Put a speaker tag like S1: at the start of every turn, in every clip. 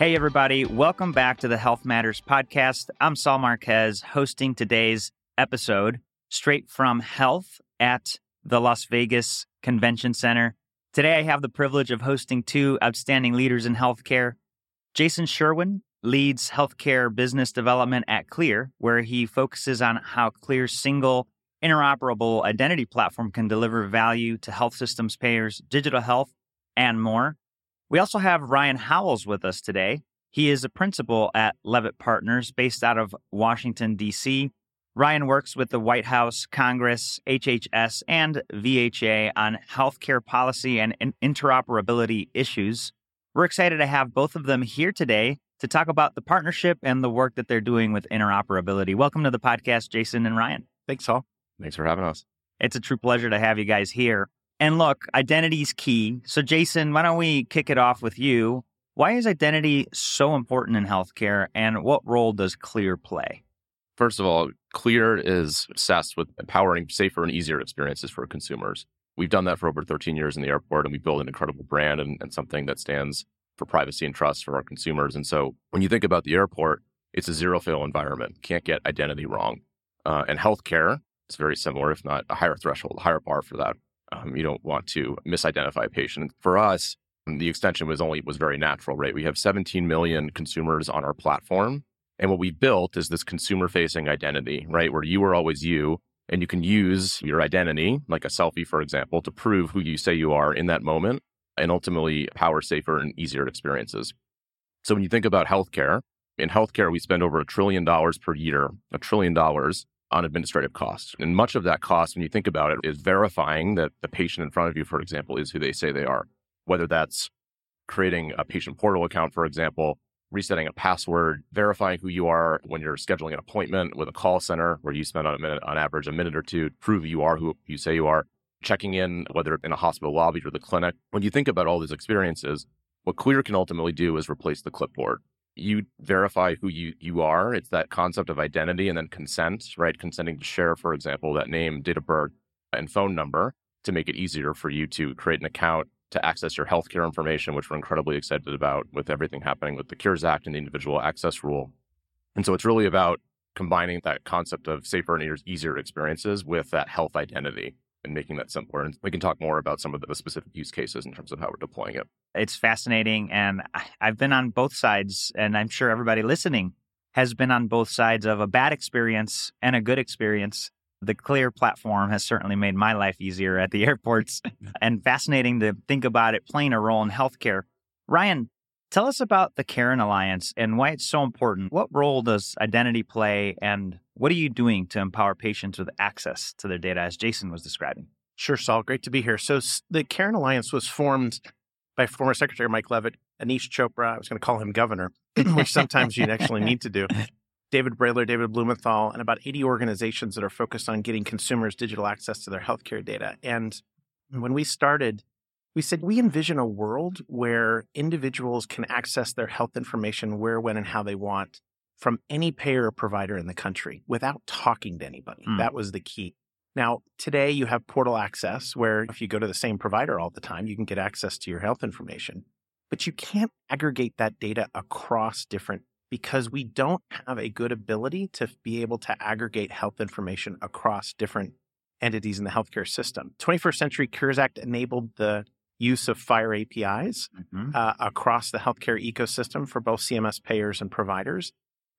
S1: Hey, everybody. Welcome back to the Health Matters podcast. I'm Saul Marquez, hosting today's episode straight from HLTH at the Las Vegas Convention Center. Today, I have the privilege of hosting two outstanding leaders in healthcare. Jason Sherwin leads healthcare business development at Clear, where he focuses on how Clear's single interoperable identity platform can deliver value to health systems payers, digital health, and more. We also have Ryan Howells with us today. He is a principal at Leavitt Partners based out of Washington, D.C. Ryan works with the White House, Congress, HHS, and VHA on healthcare policy and interoperability issues. We're excited to have both of them here today to talk about the partnership and the work that they're doing with interoperability. Welcome to the podcast, Jason and Ryan.
S2: Thanks, Saul.
S3: Thanks for having us.
S1: It's a true pleasure to have you guys here. And look, identity is key. So, Jason, why don't we kick it off with you? Why is identity so important in healthcare, and what role does Clear play?
S3: First of all, Clear is obsessed with empowering safer and easier experiences for consumers. We've done that for over 13 years in the airport, and we built an incredible brand and, and something that stands for privacy and trust for our consumers. And so, when you think about the airport, it's a zero fail environment. Can't get identity wrong. Uh, and healthcare is very similar, if not a higher threshold, higher bar for that. Um, you don't want to misidentify a patient. For us, the extension was only was very natural, right? We have 17 million consumers on our platform. And what we built is this consumer facing identity, right? Where you are always you and you can use your identity, like a selfie, for example, to prove who you say you are in that moment and ultimately power safer and easier experiences. So when you think about healthcare, in healthcare, we spend over a trillion dollars per year, a trillion dollars on administrative costs. And much of that cost, when you think about it, is verifying that the patient in front of you, for example, is who they say they are. Whether that's creating a patient portal account, for example, resetting a password, verifying who you are when you're scheduling an appointment with a call center where you spend on a minute, on average, a minute or two to prove you are who you say you are, checking in, whether in a hospital lobby or the clinic. When you think about all these experiences, what Clear can ultimately do is replace the clipboard you verify who you, you are. It's that concept of identity and then consent, right? Consenting to share, for example, that name, date of birth, and phone number to make it easier for you to create an account to access your healthcare information, which we're incredibly excited about with everything happening with the Cures Act and the individual access rule. And so it's really about combining that concept of safer and easier experiences with that health identity and making that simpler. And we can talk more about some of the specific use cases in terms of how we're deploying it.
S1: It's fascinating. And I've been on both sides, and I'm sure everybody listening has been on both sides of a bad experience and a good experience. The Clear platform has certainly made my life easier at the airports and fascinating to think about it playing a role in healthcare. Ryan, tell us about the CARIN Alliance and why it's so important. What role does identity play and what are you doing to empower patients with access to their data, as Jason was describing?
S2: Sure, Saul. Great to be here. So, the CARIN Alliance was formed by former Secretary Mike Leavitt, Aneesh Chopra. I was going to call him governor, which sometimes you actually need to do. David Brailer, David Blumenthal, and about 80 organizations that are focused on getting consumers digital access to their healthcare data. And when we started, we said we envision a world where individuals can access their health information where, when, and how they want from any payer or provider in the country without talking to anybody. Mm. That was the key. Now, today you have portal access where if you go to the same provider all the time, you can get access to your health information. But you can't aggregate that data across different because we don't have a good ability to be able to aggregate health information across different entities in the healthcare system. 21st Century Cures Act enabled the use of FHIR APIs mm-hmm. uh, across the healthcare ecosystem for both CMS payers and providers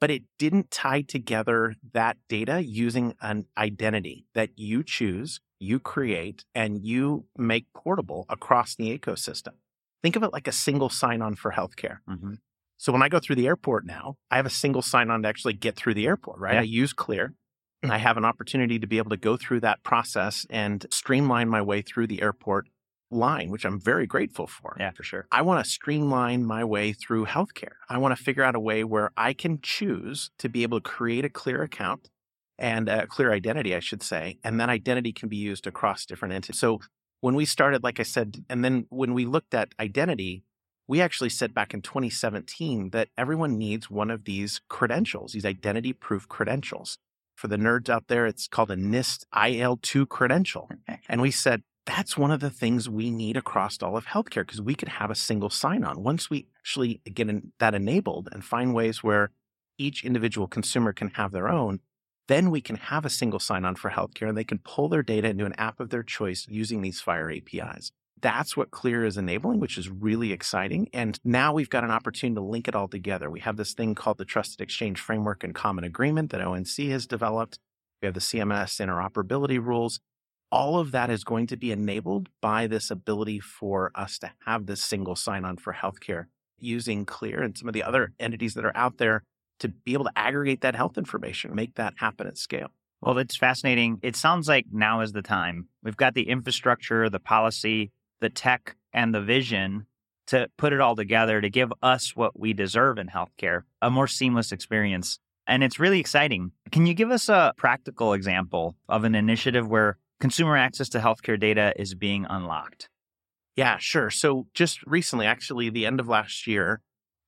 S2: but it didn't tie together that data using an identity that you choose, you create, and you make portable across the ecosystem. Think of it like a single sign on for healthcare. Mm-hmm. So when I go through the airport now, I have a single sign on to actually get through the airport, right? Yeah. I use Clear. And I have an opportunity to be able to go through that process and streamline my way through the airport line, which I'm very grateful for.
S1: Yeah, for sure.
S2: I want to streamline my way through healthcare. I want to figure out a way where I can choose to be able to create a clear account and a clear identity, I should say, and that identity can be used across different entities. So when we started, like I said, and then when we looked at identity, we actually said back in 2017 that everyone needs one of these credentials, these identity proof credentials. For the nerds out there, it's called a NIST IL2 credential. And we said, that's one of the things we need across all of healthcare because we could have a single sign on. Once we actually get that enabled and find ways where each individual consumer can have their own, then we can have a single sign on for healthcare and they can pull their data into an app of their choice using these FHIR APIs. That's what Clear is enabling, which is really exciting. And now we've got an opportunity to link it all together. We have this thing called the Trusted Exchange Framework and Common Agreement that ONC has developed. We have the CMS interoperability rules. All of that is going to be enabled by this ability for us to have this single sign on for healthcare using Clear and some of the other entities that are out there to be able to aggregate that health information, make that happen at scale.
S1: Well, it's fascinating. It sounds like now is the time. We've got the infrastructure, the policy, the tech, and the vision to put it all together to give us what we deserve in healthcare a more seamless experience. And it's really exciting. Can you give us a practical example of an initiative where consumer access to healthcare data is being unlocked?
S2: Yeah, sure. So just recently, actually, the end of last year,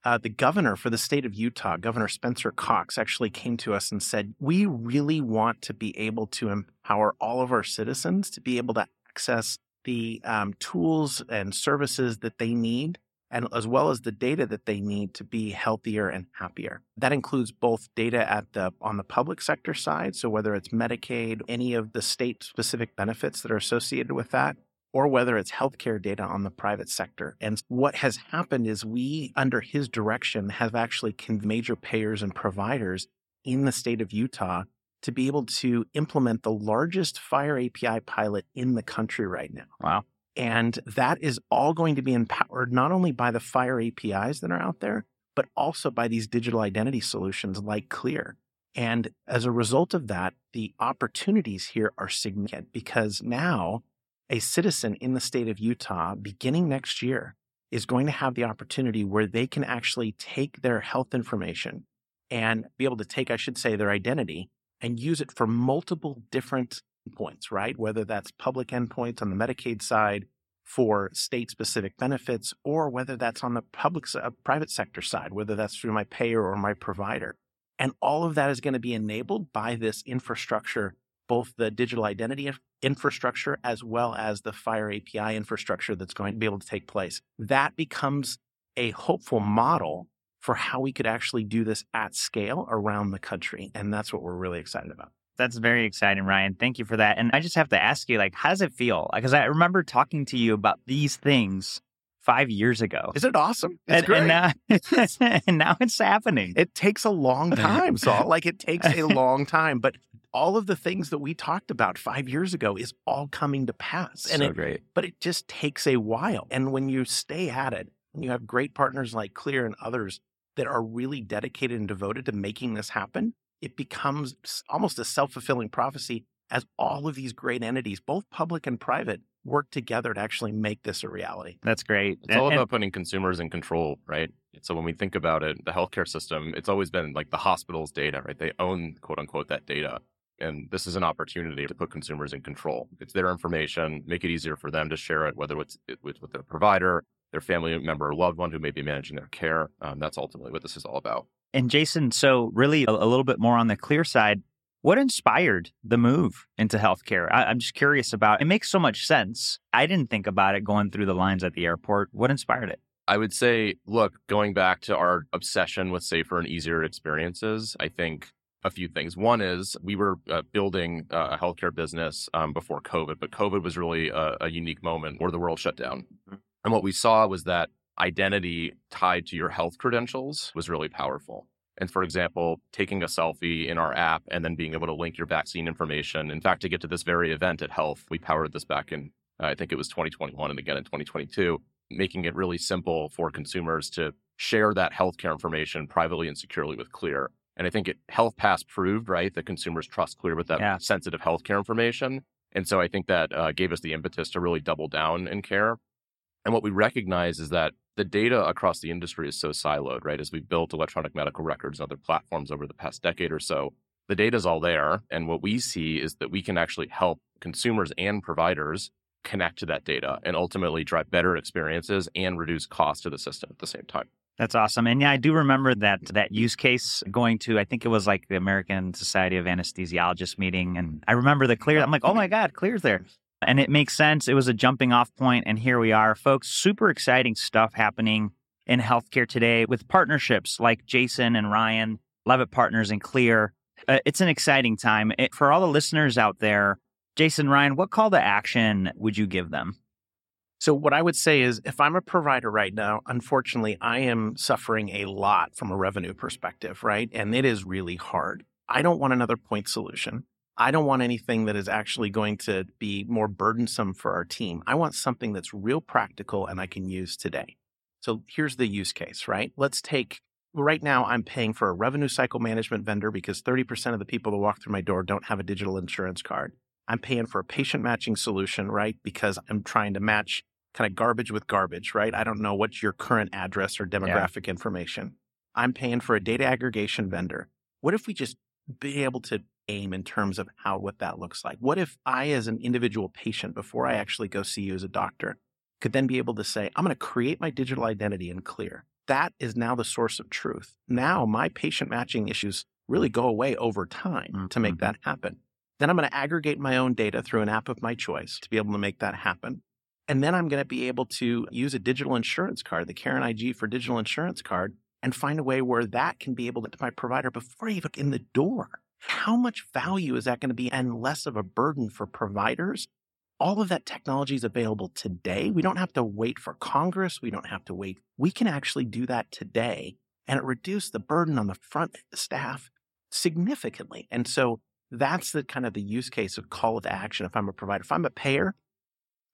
S2: uh, the governor for the state of Utah, Governor Spencer Cox, actually came to us and said, We really want to be able to empower all of our citizens to be able to access the um, tools and services that they need and as well as the data that they need to be healthier and happier. That includes both data at the on the public sector side, so whether it's Medicaid, any of the state specific benefits that are associated with that, or whether it's healthcare data on the private sector. And what has happened is we, under his direction, have actually major payers and providers in the state of Utah to be able to implement the largest FHIR API pilot in the country right now.
S1: Wow.
S2: And that is all going to be empowered not only by the FHIR APIs that are out there, but also by these digital identity solutions like Clear. And as a result of that, the opportunities here are significant because now a citizen in the state of Utah, beginning next year, is going to have the opportunity where they can actually take their health information and be able to take, I should say, their identity and use it for multiple different points, right? Whether that's public endpoints on the Medicaid side for state specific benefits, or whether that's on the public uh, private sector side, whether that's through my payer or my provider. And all of that is going to be enabled by this infrastructure, both the digital identity infrastructure as well as the FHIR API infrastructure that's going to be able to take place. That becomes a hopeful model for how we could actually do this at scale around the country. And that's what we're really excited about.
S1: That's very exciting, Ryan. Thank you for that. And I just have to ask you, like, how does it feel? Because I remember talking to you about these things five years ago.
S2: Is it awesome?
S1: It's and,
S2: great.
S1: And now, and now it's happening.
S2: It takes a long time, Saul. like it takes a long time, but all of the things that we talked about five years ago is all coming to pass.
S1: And
S2: so
S1: it, great.
S2: But it just takes a while. And when you stay at it, and you have great partners like Clear and others that are really dedicated and devoted to making this happen, it becomes almost a self fulfilling prophecy as all of these great entities, both public and private, work together to actually make this a reality.
S1: That's great.
S3: It's all about putting consumers in control, right? So when we think about it, the healthcare system, it's always been like the hospital's data, right? They own quote unquote that data. And this is an opportunity to put consumers in control. It's their information, make it easier for them to share it, whether it's with, with their provider, their family member or loved one who may be managing their care. Um, that's ultimately what this is all about.
S1: And Jason, so really a, a, little bit more on the clear side. What inspired the move into healthcare? I, I'm just curious about. It makes so much sense. I didn't think about it going through the lines at the airport. What inspired it?
S3: I would say, look, going back to our obsession with safer and easier experiences, I think a few things. One is we were uh, building a healthcare business um, before COVID, but COVID was really a, a, unique moment where the world shut down. Mm-hmm. And what we saw was that identity tied to your health credentials was really powerful. And for example, taking a selfie in our app and then being able to link your vaccine information. In fact, to get to this very event at HLTH, we powered this back in, uh, I think it was 2021 and again in 2022, making it really simple for consumers to share that healthcare information privately and securely with Clear. And I think it, Health Pass proved, right, that consumers trust Clear with that yeah. sensitive healthcare information. And so I think that uh, gave us the impetus to really double down in care. And what we recognize is that the data across the industry is so siloed, right? As we've built electronic medical records and other platforms over the past decade or so, the data is all there. And what we see is that we can actually help consumers and providers connect to that data and ultimately drive better experiences and reduce cost to the system at the same time.
S1: That's awesome. And yeah, I do remember that that use case going to I think it was like the American Society of Anesthesiologists meeting and I remember the clear I'm like, "Oh my god, clear's there." And it makes sense. It was a jumping off point and here we are, folks. Super exciting stuff happening in healthcare today with partnerships like Jason and Ryan, Leavitt Partners, and Clear. Uh, it's an exciting time. It, for all the listeners out there, Jason, Ryan, what call to action would you give them?
S2: So, what I would say is if I'm a provider right now, unfortunately, I am suffering a lot from a revenue perspective, right? And it is really hard. I don't want another point solution. I don't want anything that is actually going to be more burdensome for our team. I want something that's real practical and I can use today. So, here's the use case, right? Let's take right now, I'm paying for a revenue cycle management vendor because 30% of the people that walk through my door don't have a digital insurance card. I'm paying for a patient matching solution, right? Because I'm trying to match kind of garbage with garbage, right? I don't know what's your current address or demographic yeah. information. I'm paying for a data aggregation vendor. What if we just be able to aim in terms of how what that looks like? What if I as an individual patient before I actually go see you as a doctor could then be able to say, I'm going to create my digital identity in Clear. That is now the source of truth. Now my patient matching issues really go away over time mm-hmm. to make mm-hmm. that happen. Then I'm going to aggregate my own data through an app of my choice to be able to make that happen. And then I'm going to be able to use a digital insurance card, the CARIN IG for digital insurance card, and find a way where that can be able to my provider before I even in the door. How much value is that going to be and less of a burden for providers? All of that technology is available today. We don't have to wait for Congress. We don't have to wait. We can actually do that today and it reduced the burden on the front staff significantly. And so that's the kind of the use case of call to action. If I'm a provider, if I'm a payer,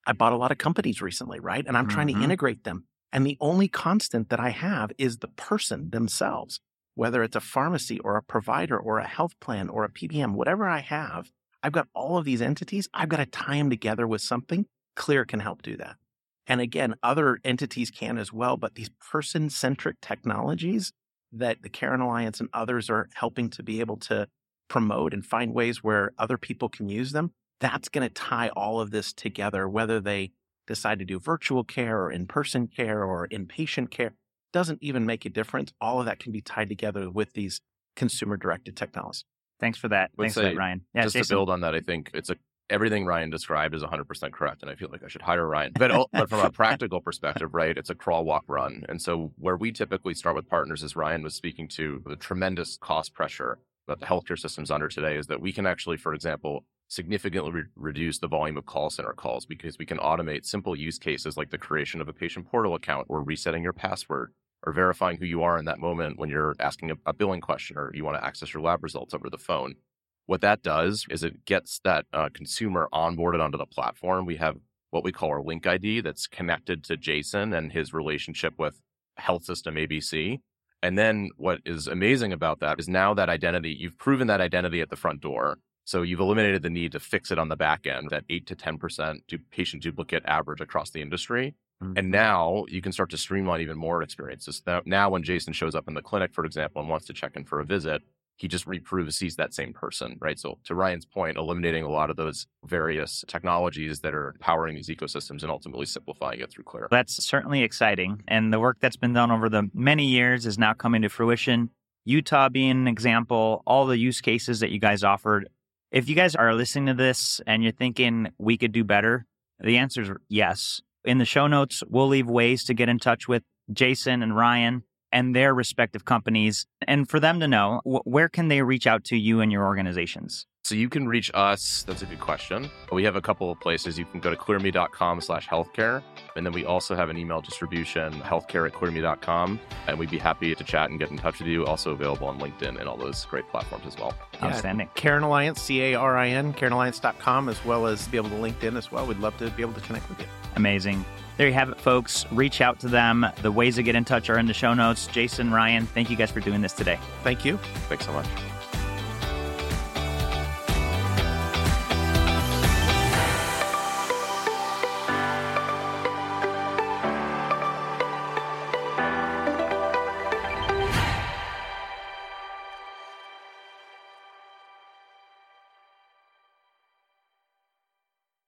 S2: I bought a lot of companies recently, right? And I'm mm-hmm. trying to mm-hmm. integrate them. And the only constant that I have is the person themselves, whether it's a pharmacy or a provider or a health plan or a PBM, whatever I have, I've got all of these entities. I've got to tie them together with something. Clear can help do that. And again, other entities can as well, but these person centric technologies that the CARIN Alliance and others are helping to be able to promote and find ways where other people can use them, that's going to tie all of this together, whether they decide to do virtual care or in person care or inpatient care. Doesn't even make a difference. All of that can be tied together with these consumer directed technologies.
S1: Thanks for that. Thanks for that, Ryan.
S3: Yeah, just Jason. to build on that, I think it's a everything Ryan described is 100% correct, and I feel like I should hire Ryan. But but from a practical perspective, right, it's a crawl, walk, run. And so where we typically start with partners, as Ryan was speaking to, the tremendous cost pressure that the healthcare system's under today is that we can actually, for example, significantly re- reduce the volume of call center calls because we can automate simple use cases like the creation of a patient portal account or resetting your password or verifying who you are in that moment when you're asking a, a billing question or you want to access your lab results over the phone. What that does is it gets that uh, consumer onboarded onto the platform. We have what we call our link ID that's connected to Jason and his relationship with health system ABC. And then what is amazing about that is now that identity, you've proven that identity at the front door. So you've eliminated the need to fix it on the back end, that 8 to 10% patient duplicate average across the industry. Mm-hmm. And now you can start to streamline even more experiences. Now, when Jason shows up in the clinic, for example, and wants to check in for a visit, he just reproves he's that same person, right? So, to Ryan's point, eliminating a lot of those various technologies that are powering these ecosystems and ultimately simplifying it through Clear.
S1: That's certainly exciting. And the work that's been done over the many years is now coming to fruition. Utah being an example, all the use cases that you guys offered if you guys are listening to this and you're thinking we could do better, the answer is yes. In the show notes, we'll leave ways to get in touch with Jason and Ryan and their respective companies and for them to know where can they reach out to you and your organizations
S3: so you can reach us. That's a good question. We have a couple of places. You can go to clearme.com slash healthcare. And then we also have an email distribution, healthcare at clearme.com. And we'd be happy to chat and get in touch with you. Also available on LinkedIn and all those great platforms as well.
S1: Yeah, Outstanding.
S2: CARIN Alliance, C A R I N, carinalliance.com, as well as be able to LinkedIn as well. We'd love to be able to connect with you.
S1: Amazing. There you have it, folks. Reach out to them. The ways to get in touch are in the show notes. Jason, Ryan, thank you guys for doing this today.
S2: Thank you.
S3: Thanks so much.